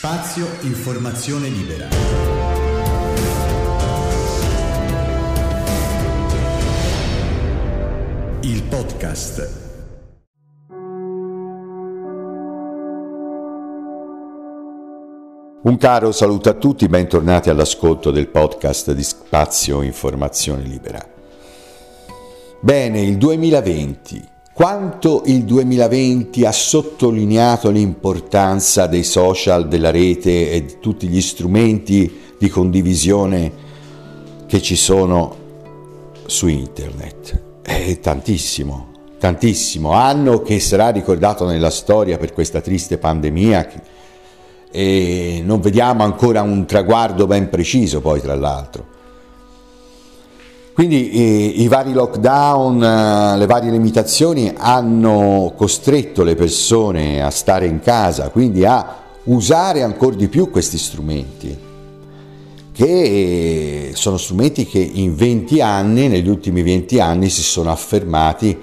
Spazio Informazione Libera. Il podcast. Un caro saluto a tutti, bentornati all'ascolto del podcast di Spazio Informazione Libera. Bene, il 2020 quanto il 2020 ha sottolineato l'importanza dei social, della rete e di tutti gli strumenti di condivisione che ci sono su internet. È tantissimo, tantissimo. Anno che sarà ricordato nella storia per questa triste pandemia e non vediamo ancora un traguardo ben preciso poi tra l'altro. Quindi eh, i vari lockdown, eh, le varie limitazioni hanno costretto le persone a stare in casa, quindi a usare ancora di più questi strumenti, che sono strumenti che in 20 anni, negli ultimi 20 anni, si sono affermati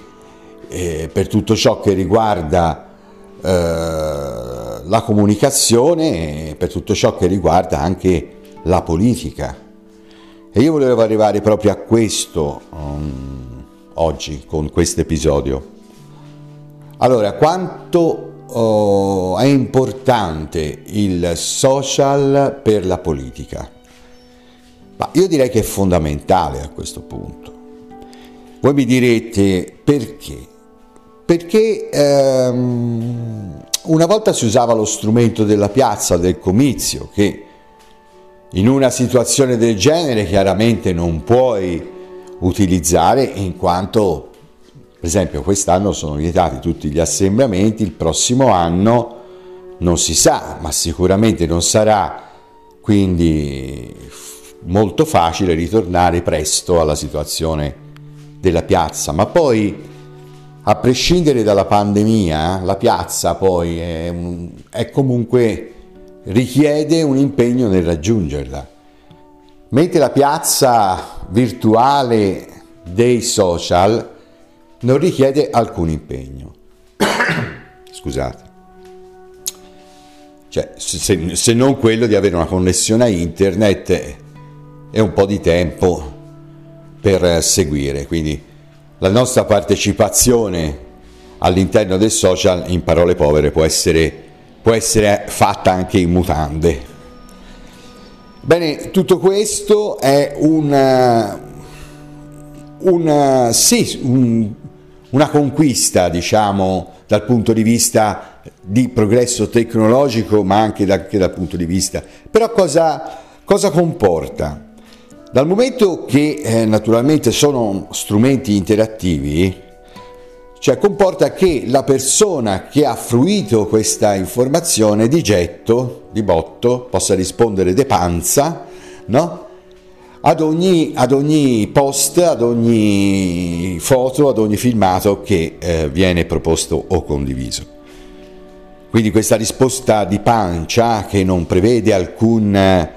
eh, per tutto ciò che riguarda eh, la comunicazione, per tutto ciò che riguarda anche la politica. E io volevo arrivare proprio a questo um, oggi con questo episodio. Allora, quanto oh, è importante il social per la politica? Ma io direi che è fondamentale a questo punto. Voi mi direte perché? Perché ehm, una volta si usava lo strumento della piazza, del comizio, che in una situazione del genere chiaramente non puoi utilizzare in quanto per esempio quest'anno sono vietati tutti gli assembramenti, il prossimo anno non si sa, ma sicuramente non sarà quindi molto facile ritornare presto alla situazione della piazza, ma poi a prescindere dalla pandemia, la piazza poi è, è comunque richiede un impegno nel raggiungerla. Mentre la piazza virtuale dei social non richiede alcun impegno. Scusate. Cioè, se, se, non quello di avere una connessione a internet e un po' di tempo per seguire. Quindi la nostra partecipazione all'interno del social, in parole povere, può essere può essere fatta anche in mutande. Bene, tutto questo è una, una, sì, un, una conquista, diciamo, dal punto di vista di progresso tecnologico, ma anche, da, anche dal punto di vista. Però cosa, cosa comporta? Dal momento che eh, naturalmente sono strumenti interattivi, cioè comporta che la persona che ha fruito questa informazione di getto, di botto, possa rispondere de panza, no? ad, ogni, ad ogni, post, ad ogni foto, ad ogni filmato che eh, viene proposto o condiviso. Quindi questa risposta di pancia che non prevede alcun, eh,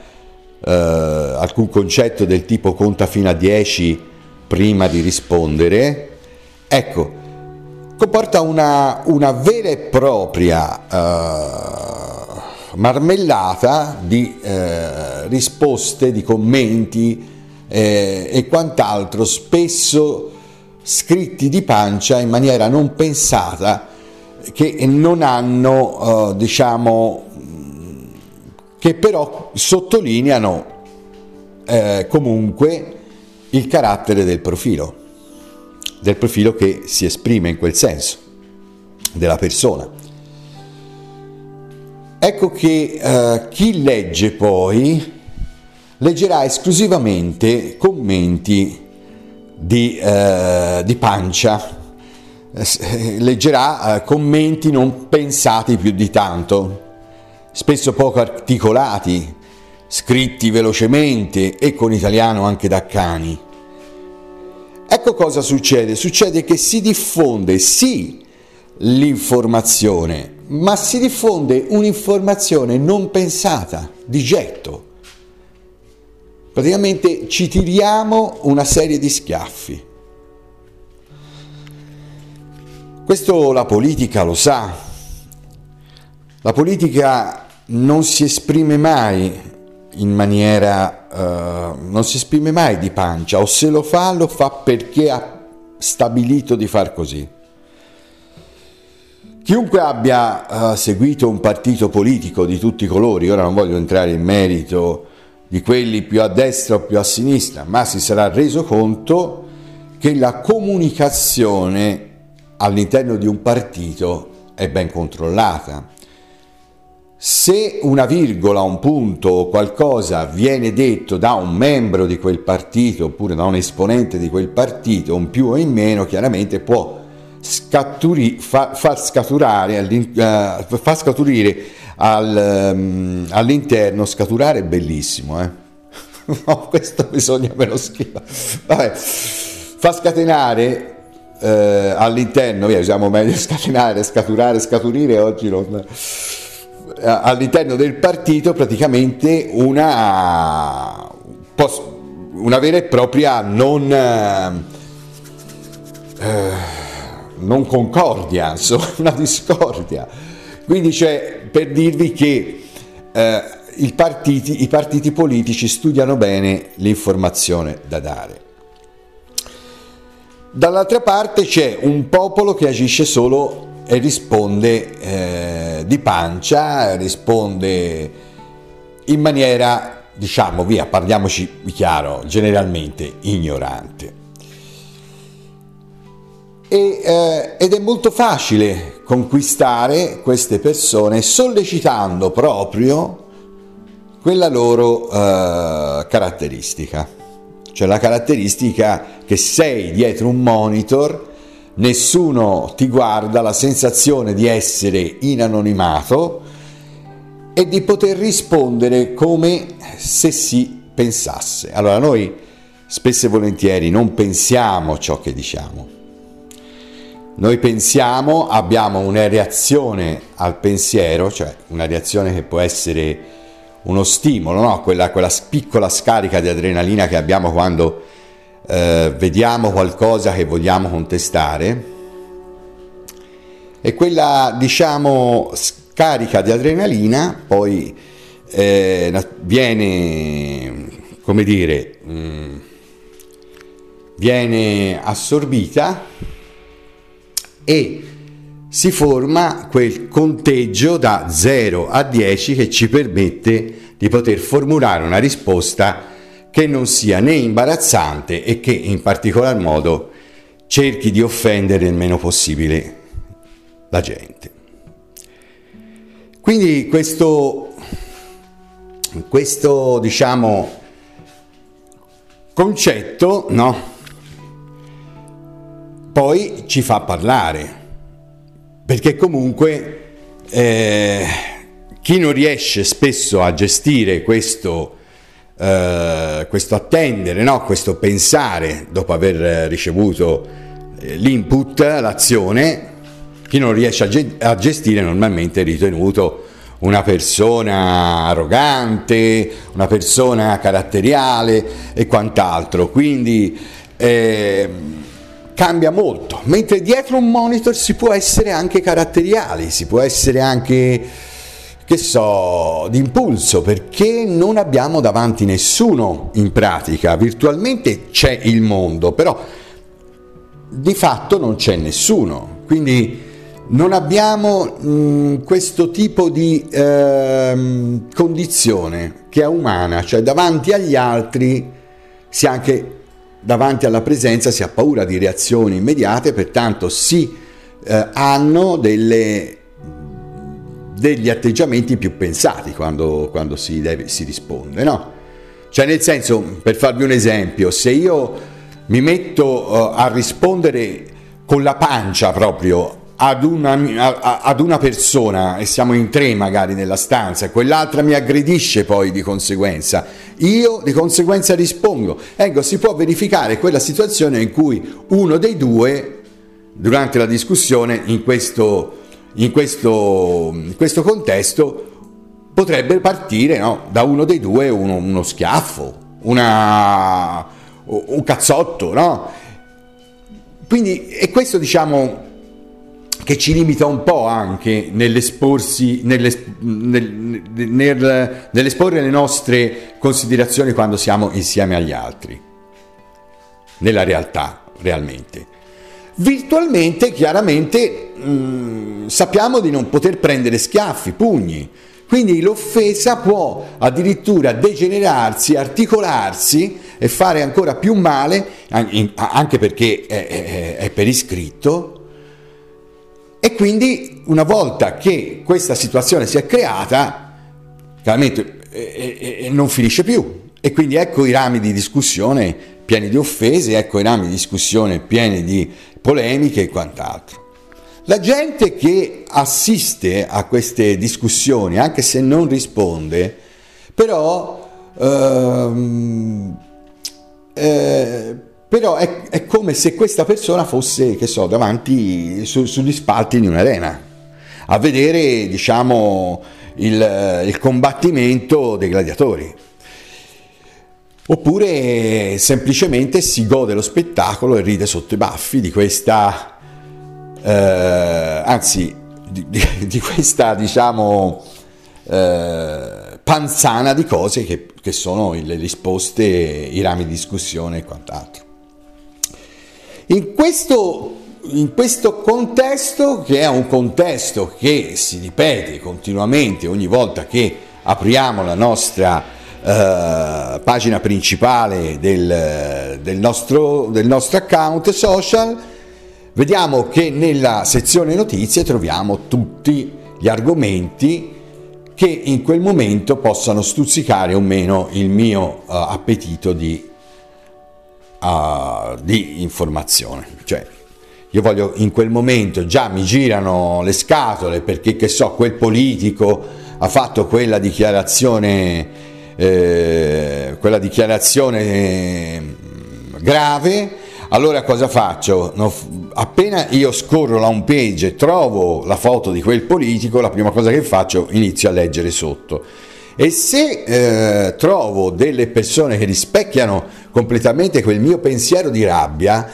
alcun concetto del tipo conta fino a 10 prima di rispondere, ecco, comporta una, una vera e propria uh, marmellata di uh, risposte, di commenti eh, e quant'altro, spesso scritti di pancia in maniera non pensata, che non hanno, uh, diciamo, che però sottolineano eh, comunque il carattere del profilo del profilo che si esprime in quel senso, della persona. Ecco che eh, chi legge poi leggerà esclusivamente commenti di, eh, di pancia, eh, leggerà eh, commenti non pensati più di tanto, spesso poco articolati, scritti velocemente e con italiano anche da cani Ecco cosa succede, succede che si diffonde sì l'informazione, ma si diffonde un'informazione non pensata, di getto. Praticamente ci tiriamo una serie di schiaffi. Questo la politica lo sa. La politica non si esprime mai in maniera, uh, non si esprime mai di pancia, o se lo fa lo fa perché ha stabilito di far così. Chiunque abbia uh, seguito un partito politico di tutti i colori, ora non voglio entrare in merito di quelli più a destra o più a sinistra, ma si sarà reso conto che la comunicazione all'interno di un partito è ben controllata. Se una virgola, un punto o qualcosa viene detto da un membro di quel partito oppure da un esponente di quel partito, un più o in meno, chiaramente può scatturi, fa, far uh, far scaturire al, um, all'interno, scaturare è bellissimo, eh? questo bisogna me lo scrivere. Fa scatenare eh, all'interno, via, usiamo meglio scatenare, scaturare, scaturire, oggi non... Eh, all'interno del partito praticamente una, una vera e propria non, eh, non concordia, insomma, una discordia. Quindi c'è per dirvi che eh, partiti, i partiti politici studiano bene l'informazione da dare. Dall'altra parte c'è un popolo che agisce solo e risponde eh, di pancia, risponde in maniera, diciamo, via, parliamoci chiaro, generalmente ignorante. E, eh, ed è molto facile conquistare queste persone sollecitando proprio quella loro eh, caratteristica cioè la caratteristica che sei dietro un monitor, nessuno ti guarda, la sensazione di essere in anonimato e di poter rispondere come se si pensasse. Allora noi spesso e volentieri non pensiamo ciò che diciamo. Noi pensiamo, abbiamo una reazione al pensiero, cioè una reazione che può essere uno stimolo, no? quella, quella, piccola scarica di adrenalina che abbiamo quando eh, vediamo qualcosa che vogliamo contestare. E quella, diciamo, scarica di adrenalina poi eh, viene, come dire, mh, mm, viene assorbita e si forma quel conteggio da 0 a 10 che ci permette di poter formulare una risposta che non sia né imbarazzante e che in particolar modo cerchi di offendere il meno possibile la gente. Quindi questo, questo diciamo, concetto no? poi ci fa parlare perché comunque eh, chi non riesce spesso a gestire questo, eh, questo attendere, no? questo pensare dopo aver ricevuto eh, l'input, l'azione, chi non riesce a gestire normalmente è ritenuto una persona arrogante, una persona caratteriale e quant'altro. Quindi eh, cambia molto, mentre dietro un monitor si può essere anche caratteriali, si può essere anche, che so, d'impulso, perché non abbiamo davanti nessuno in pratica, virtualmente c'è il mondo, però di fatto non c'è nessuno, quindi non abbiamo mh, questo tipo di eh, condizione che è umana, cioè davanti agli altri si anche davanti alla presenza si ha paura di reazioni immediate, pertanto si eh, hanno delle, degli atteggiamenti più pensati quando, quando si, deve, si risponde, no? Cioè nel senso, per farvi un esempio, se io mi metto uh, a rispondere con la pancia proprio ad una, ad una, persona e siamo in tre magari nella stanza e quell'altra mi aggredisce poi di conseguenza, io di conseguenza rispondo. Ecco, si può verificare quella situazione in cui uno dei due, durante la discussione, in questo, in questo, in questo contesto, potrebbe partire no, da uno dei due uno, uno schiaffo, una, un cazzotto, no? Quindi, e questo diciamo che ci limita un po' anche nell'esporsi, nell'es, nel, nel, nell'esporre le nostre considerazioni quando siamo insieme agli altri, nella realtà, realmente. Virtualmente, chiaramente, mh, mm, sappiamo di non poter prendere schiaffi, pugni, quindi l'offesa può addirittura degenerarsi, articolarsi e fare ancora più male, anche perché è, per iscritto, e quindi una volta che questa situazione si è creata, chiaramente eh, non finisce più. E quindi ecco i rami di discussione pieni di offese, ecco i rami di discussione pieni di polemiche e quant'altro. La gente che assiste a queste discussioni, anche se non risponde, però, ehm, eh, però è, è, come se questa persona fosse, che so, davanti su, sugli spalti di un'arena, a vedere, diciamo, il, il combattimento dei gladiatori. Oppure semplicemente si gode lo spettacolo e ride sotto i baffi di questa eh, anzi di, di, di, questa diciamo eh, panzana di cose che, che sono le risposte, i rami di discussione e quant'altro. In questo, in questo contesto, che è un contesto che si ripete continuamente ogni volta che apriamo la nostra eh, pagina principale del, del, nostro, del nostro account social, Vediamo che nella sezione notizie troviamo tutti gli argomenti che in quel momento possano stuzzicare o meno il mio uh, appetito di, uh, di informazione. Cioè, io voglio in quel momento già mi girano le scatole perché che so, quel politico ha fatto quella dichiarazione, eh, quella dichiarazione grave allora cosa faccio? appena io scorro la home page e trovo la foto di quel politico, la prima cosa che faccio inizio a leggere sotto. E se eh, trovo delle persone che rispecchiano completamente quel mio pensiero di rabbia,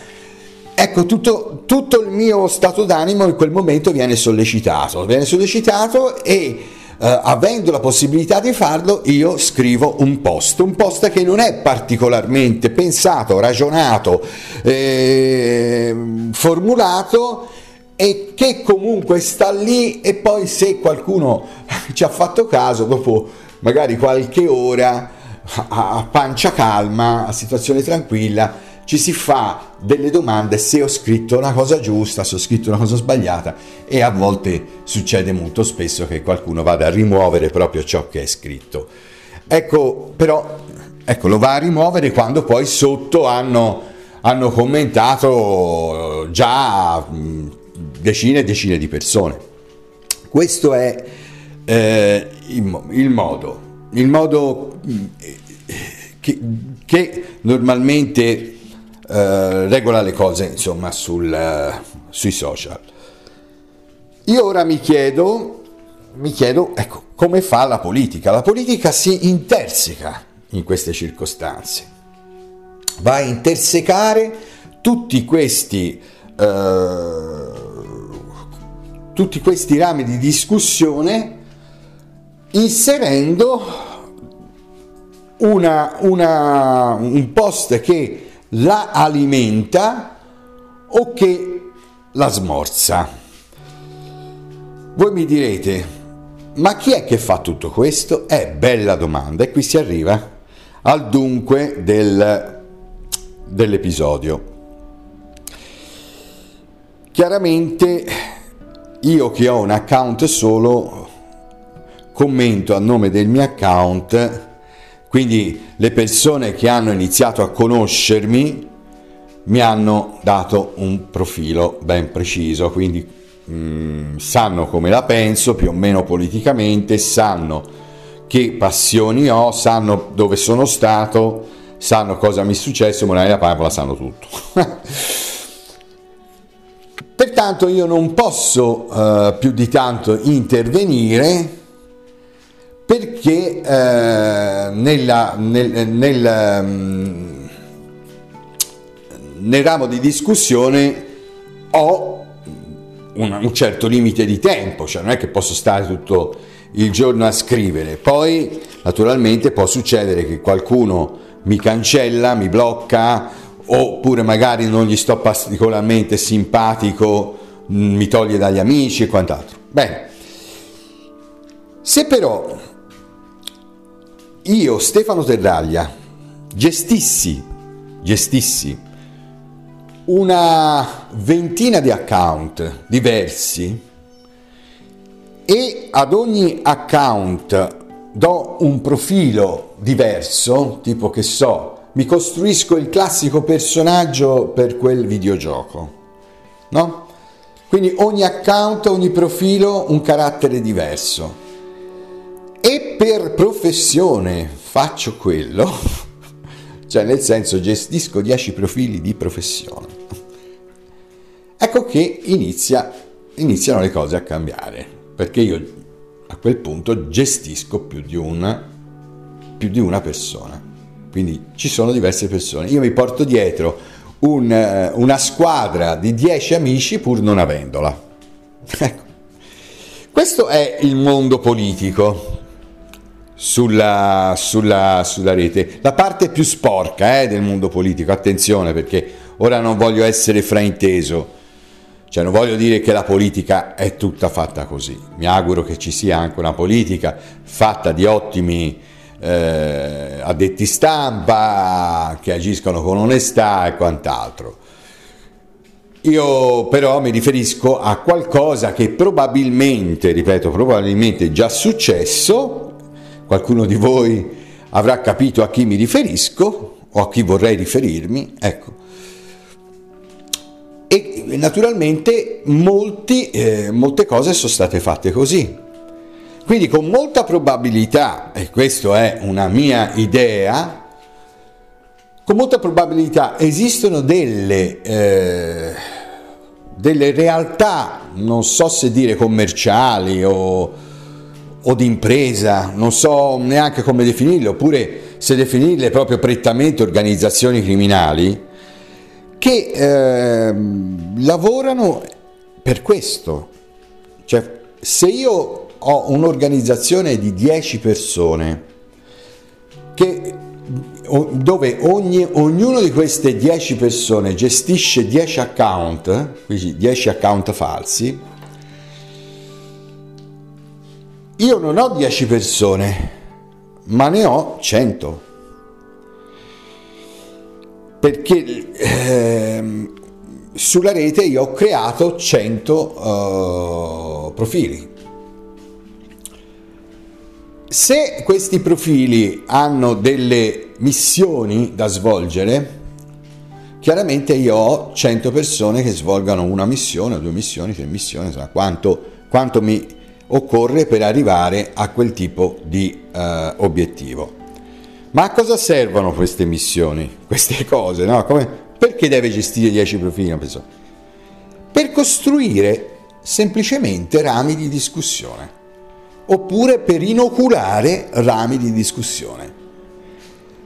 ecco tutto, tutto il mio stato d'animo in quel momento viene sollecitato, viene sollecitato e eh, avendo la possibilità di farlo, io scrivo un post, un post che non è particolarmente pensato, ragionato, eh, formulato e che comunque sta lì e poi se qualcuno ci ha fatto caso, dopo magari qualche ora, a pancia calma, a situazione tranquilla, ci si fa delle domande se ho scritto una cosa giusta, se ho scritto una cosa sbagliata e a volte succede molto spesso che qualcuno vada a rimuovere proprio ciò che è scritto. Ecco, però, ecco, lo va a rimuovere quando poi sotto hanno, hanno commentato già decine e decine di persone. Questo è eh, il, il, modo, il modo che, che normalmente eh, regola le cose insomma sul, uh, sui social. Io ora mi chiedo, mi chiedo ecco, come fa la politica. La politica si interseca in queste circostanze, va a intersecare tutti questi, uh, tutti questi rami di discussione inserendo una, una, un post che la alimenta o che la smorza. Voi mi direte, ma chi è che fa tutto questo? È bella domanda e qui si arriva al dunque del, dell'episodio. Chiaramente io che ho un account solo commento a nome del mio account quindi le persone che hanno iniziato a conoscermi mi hanno dato un profilo ben preciso, quindi mh, mm, sanno come la penso più o meno politicamente, sanno che passioni ho, sanno dove sono stato, sanno cosa mi è successo, Morale la Papola sanno tutto. Pertanto io non posso uh, più di tanto intervenire perché eh, nella, nel, nel, mm, nel, ramo di discussione ho un, un certo limite di tempo, cioè non è che posso stare tutto il giorno a scrivere. Poi naturalmente può succedere che qualcuno mi cancella, mi blocca, oppure magari non gli sto particolarmente simpatico, mm, mi toglie dagli amici e quant'altro. Bene, se però io, Stefano Terraglia, gestissi, gestissi una ventina di account diversi e ad ogni account do un profilo diverso, tipo che so, mi costruisco il classico personaggio per quel videogioco, no? Quindi ogni account, ogni profilo un carattere diverso. E per professione faccio quello, cioè nel senso gestisco 10 profili di professione. Ecco che inizia, iniziano le cose a cambiare, perché io a quel punto gestisco più di una, più di una persona. Quindi ci sono diverse persone. Io mi porto dietro un, eh, una squadra di 10 amici pur non avendola. Ecco. Questo è il mondo politico sulla, sulla, sulla rete. La parte più sporca eh, del mondo politico, attenzione perché ora non voglio essere frainteso, cioè non voglio dire che la politica è tutta fatta così. Mi auguro che ci sia anche una politica fatta di ottimi eh, addetti stampa che agiscono con onestà e quant'altro. Io però mi riferisco a qualcosa che probabilmente, ripeto, probabilmente è già successo, qualcuno di voi avrà capito a chi mi riferisco o a chi vorrei riferirmi, ecco. E naturalmente molti, eh, molte cose sono state fatte così. Quindi con molta probabilità, e questa è una mia idea, con molta probabilità esistono delle, eh, delle realtà, non so se dire commerciali o, o di impresa, non so neanche come definirle, oppure se definirle proprio prettamente organizzazioni criminali, che eh, lavorano per questo. Cioè, se io ho un'organizzazione di 10 persone che, dove ogni, ognuno di queste 10 persone gestisce 10 account, quindi 10 account falsi, io non ho 10 persone, ma ne ho 100. Perché eh, sulla rete io ho creato 100 uh, eh, profili se questi profili hanno delle missioni da svolgere, chiaramente io ho 100 persone che svolgano una missione, due missioni, tre missioni, quanto, quanto mi occorre per arrivare a quel tipo di uh, obiettivo. Ma a cosa servono queste missioni, queste cose? No? Come, perché deve gestire 10 profili? Per costruire semplicemente rami di discussione oppure per inoculare rami di discussione.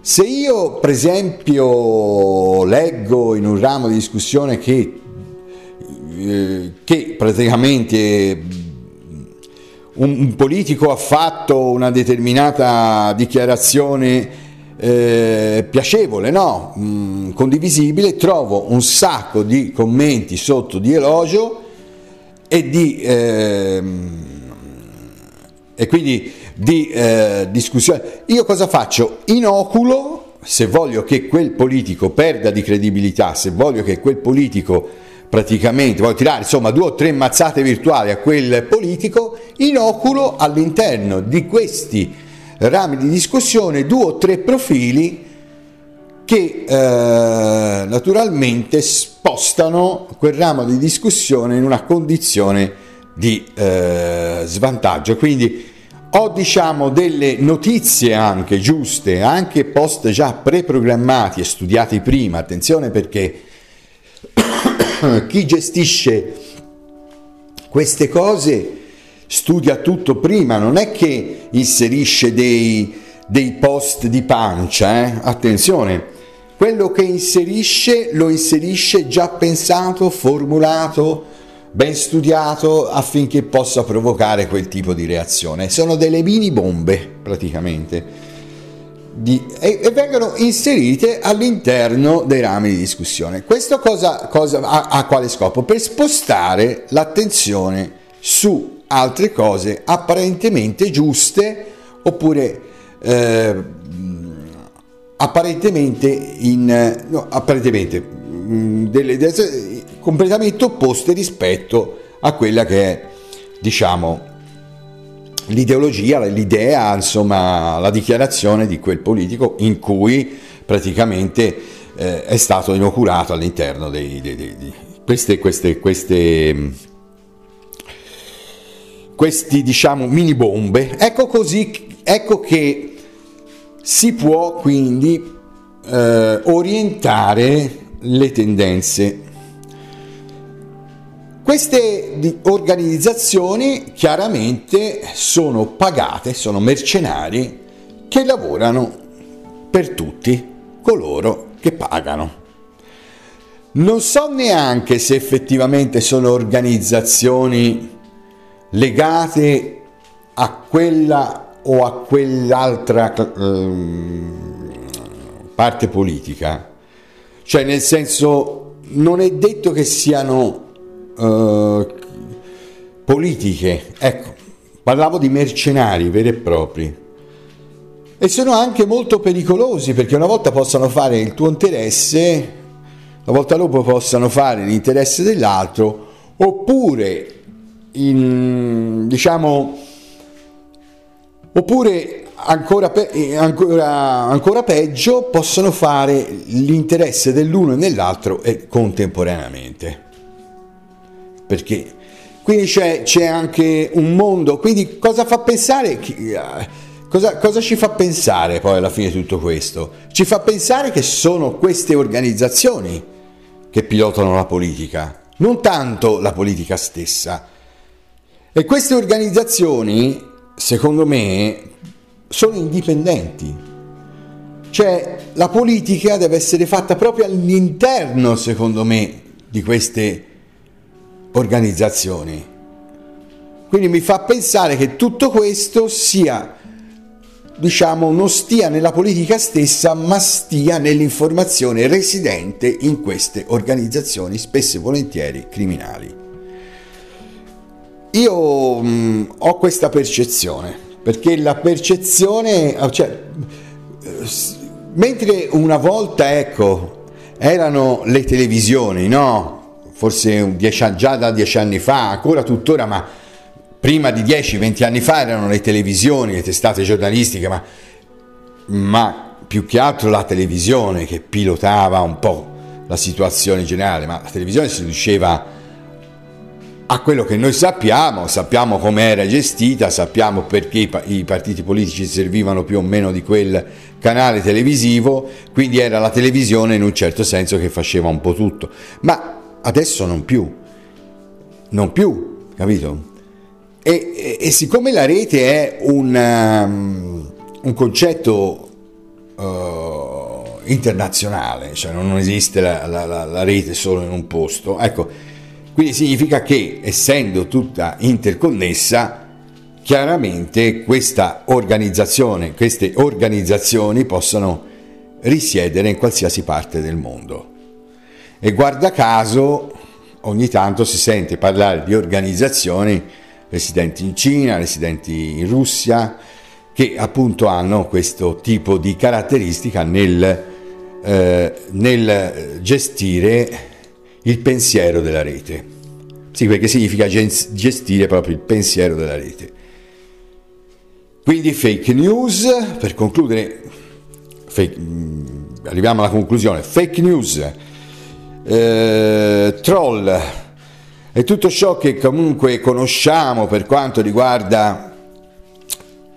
Se io, per esempio, leggo in un ramo di discussione che, eh, che praticamente un, un, politico ha fatto una determinata dichiarazione eh, piacevole, no? Mm, condivisibile, trovo un sacco di commenti sotto di elogio e di... Eh, e quindi di eh, discussione. Io cosa faccio? Inoculo, se voglio che quel politico perda di credibilità, se voglio che quel politico praticamente, voglio tirare insomma due o tre mazzate virtuali a quel politico, inoculo all'interno di questi rami di discussione due o tre profili che eh, naturalmente spostano quel ramo di discussione in una condizione di eh, svantaggio. Quindi ho diciamo delle notizie anche giuste, anche post già preprogrammati e studiati prima, attenzione perché chi gestisce queste cose studia tutto prima, non è che inserisce dei, dei post di pancia, eh? attenzione, quello che inserisce lo inserisce già pensato, formulato, ben studiato affinché possa provocare quel tipo di reazione. Sono delle mini bombe praticamente di, e, e, vengono inserite all'interno dei rami di discussione. Questo cosa, cosa a, a quale scopo? Per spostare l'attenzione su altre cose apparentemente giuste oppure eh, apparentemente, in, no, apparentemente mh, mm, delle, delle, completamente opposte rispetto a quella che è diciamo l'ideologia, l'idea, insomma, la dichiarazione di quel politico in cui praticamente eh, è stato inoculato all'interno di queste, queste, queste, questi, diciamo, mini bombe. Ecco così, ecco che si può quindi eh, orientare le tendenze queste organizzazioni chiaramente sono pagate, sono mercenari che lavorano per tutti coloro che pagano. Non so neanche se effettivamente sono organizzazioni legate a quella o a quell'altra eh, parte politica. Cioè nel senso non è detto che siano uh, politiche, ecco, parlavo di mercenari veri e propri. E sono anche molto pericolosi perché una volta possono fare il tuo interesse, una volta dopo possono fare l'interesse dell'altro, oppure, in, diciamo, oppure ancora, pe- ancora, ancora, peggio, possono fare l'interesse dell'uno e dell'altro contemporaneamente perché quindi c'è, c'è, anche un mondo, quindi cosa fa pensare, cosa, cosa ci fa pensare poi alla fine di tutto questo? Ci fa pensare che sono queste organizzazioni che pilotano la politica, non tanto la politica stessa. E queste organizzazioni, secondo me, sono indipendenti. Cioè la politica deve essere fatta proprio all'interno, secondo me, di queste organizzazioni. Quindi mi fa pensare che tutto questo sia, diciamo, non stia nella politica stessa, ma stia nell'informazione residente in queste organizzazioni, spesso e volentieri criminali. Io mh, mm, ho questa percezione, perché la percezione, cioè, mentre una volta, ecco, erano le televisioni, no? Forse dieci, già da dieci anni fa, ancora tuttora, ma prima di 10-20 anni fa erano le televisioni, le testate giornalistiche, ma, ma, più che altro la televisione che pilotava un po' la situazione generale, ma la televisione si riduceva a quello che noi sappiamo, sappiamo come era gestita, sappiamo perché i partiti politici servivano più o meno di quel canale televisivo, quindi era la televisione in un certo senso che faceva un po' tutto. Ma adesso non più, non più, capito? E, e, e siccome la rete è un, um, un concetto uh, internazionale, cioè non esiste la, la, la, la rete solo in un posto, ecco, quindi significa che essendo tutta interconnessa, chiaramente questa organizzazione, queste organizzazioni possono risiedere in qualsiasi parte del mondo. E guarda caso ogni tanto si sente parlare di organizzazioni residenti in Cina, residenti in Russia, che appunto hanno questo tipo di caratteristica nel, eh, nel gestire il pensiero della rete. Sì, perché significa gestire proprio il pensiero della rete. Quindi fake news, per concludere, fake, mm, arriviamo alla conclusione, fake news eh, troll. E tutto ciò che comunque conosciamo per quanto riguarda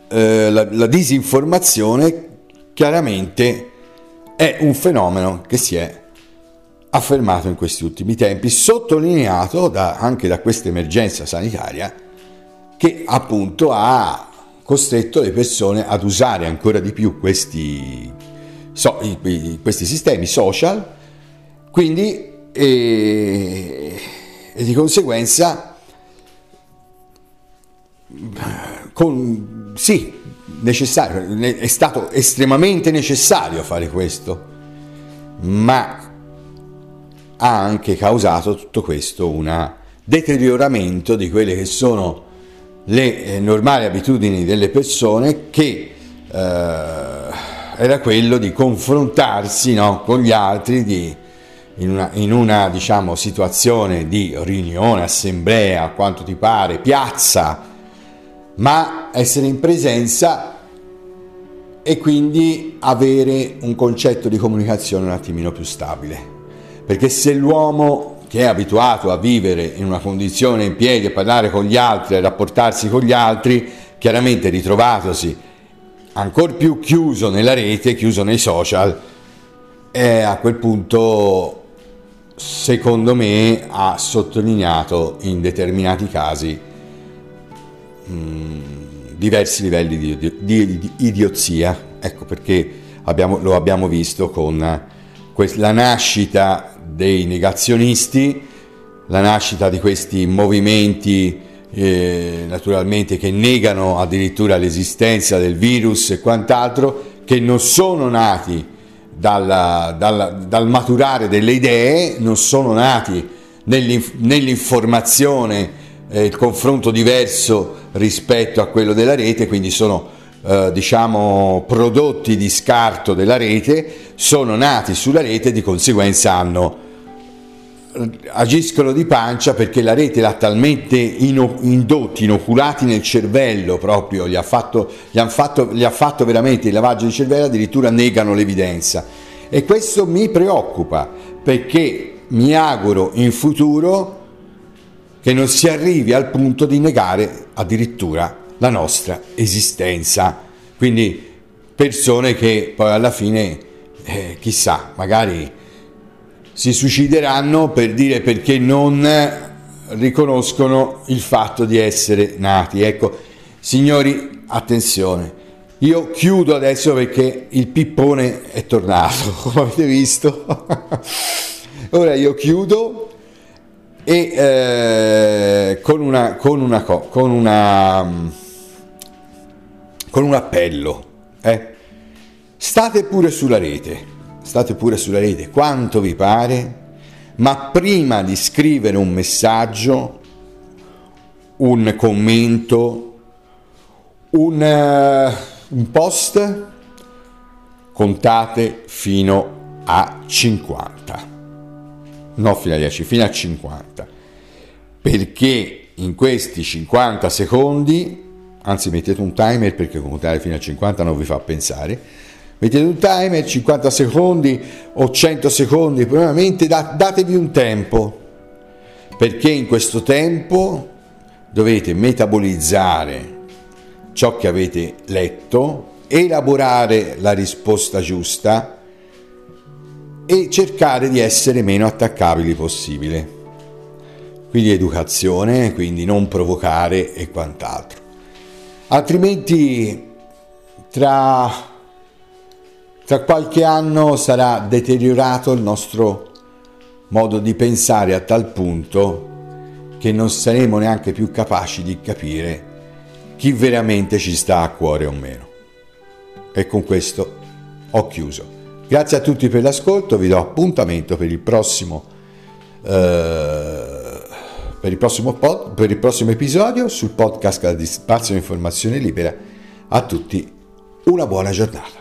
eh, la, la disinformazione, chiaramente è un fenomeno che si è affermato in questi ultimi tempi, sottolineato da, anche da questa emergenza sanitaria che appunto ha costretto le persone ad usare ancora di più questi, so, questi sistemi social quindi eh, e di conseguenza con, sì, necessario, è stato estremamente necessario fare questo, ma ha anche causato tutto questo un deterioramento di quelle che sono le eh, normali abitudini delle persone che eh, era quello di confrontarsi no, con gli altri di, in una, in una diciamo, situazione di riunione, assemblea, quanto ti pare, piazza, ma essere in presenza e quindi avere un concetto di comunicazione un attimino più stabile. Perché se l'uomo che è abituato a vivere in una condizione in piedi, a parlare con gli altri, a rapportarsi con gli altri, chiaramente ritrovatosi ancora più chiuso nella rete, chiuso nei social, e a quel punto, secondo me, ha sottolineato in determinati casi mh, mm, diversi livelli di, di, di, di, idiozia. Ecco perché abbiamo, lo abbiamo visto con la nascita dei negazionisti, la nascita di questi movimenti eh, naturalmente che negano addirittura l'esistenza del virus e quant'altro, che non sono nati dalla, dalla, dal maturare delle idee, non sono nati nell'inf- nell'informazione, eh, il confronto diverso rispetto a quello della rete, quindi sono eh, diciamo prodotti di scarto della rete, sono nati sulla rete e di conseguenza hanno agiscono di pancia perché la rete l'ha talmente indotti, inoculati nel cervello proprio, gli ha, fatto, gli, fatto, gli ha fatto veramente il lavaggio di cervello, addirittura negano l'evidenza. E questo mi preoccupa perché mi auguro in futuro che non si arrivi al punto di negare addirittura la nostra esistenza. Quindi persone che poi alla fine, eh, chissà, magari si suicideranno per dire perché non riconoscono il fatto di essere nati. Ecco, signori, attenzione. Io chiudo adesso perché il pippone è tornato, come avete visto. Ora io chiudo e eh, con, una, con, una, con, una, con un appello. Eh. State pure sulla rete state pure sulla rete quanto vi pare, ma prima di scrivere un messaggio, un commento, un, uh, un post, contate fino a 50. No fino a 10, fino a 50. Perché in questi 50 secondi, anzi mettete un timer perché contare fino a 50 non vi fa pensare, mettete un timer 50 secondi o 100 secondi probabilmente datevi un tempo perché in questo tempo dovete metabolizzare ciò che avete letto elaborare la risposta giusta e cercare di essere meno attaccabili possibile. Quindi educazione quindi non provocare e quant'altro. Altrimenti tra tra qualche anno sarà deteriorato il nostro modo di pensare a tal punto che non saremo neanche più capaci di capire chi veramente ci sta a cuore o meno. E con questo ho chiuso. Grazie a tutti per l'ascolto, vi do appuntamento per il prossimo, eh, per il prossimo, pod, per il prossimo episodio sul podcast di Spazio Informazione Libera. A tutti una buona giornata.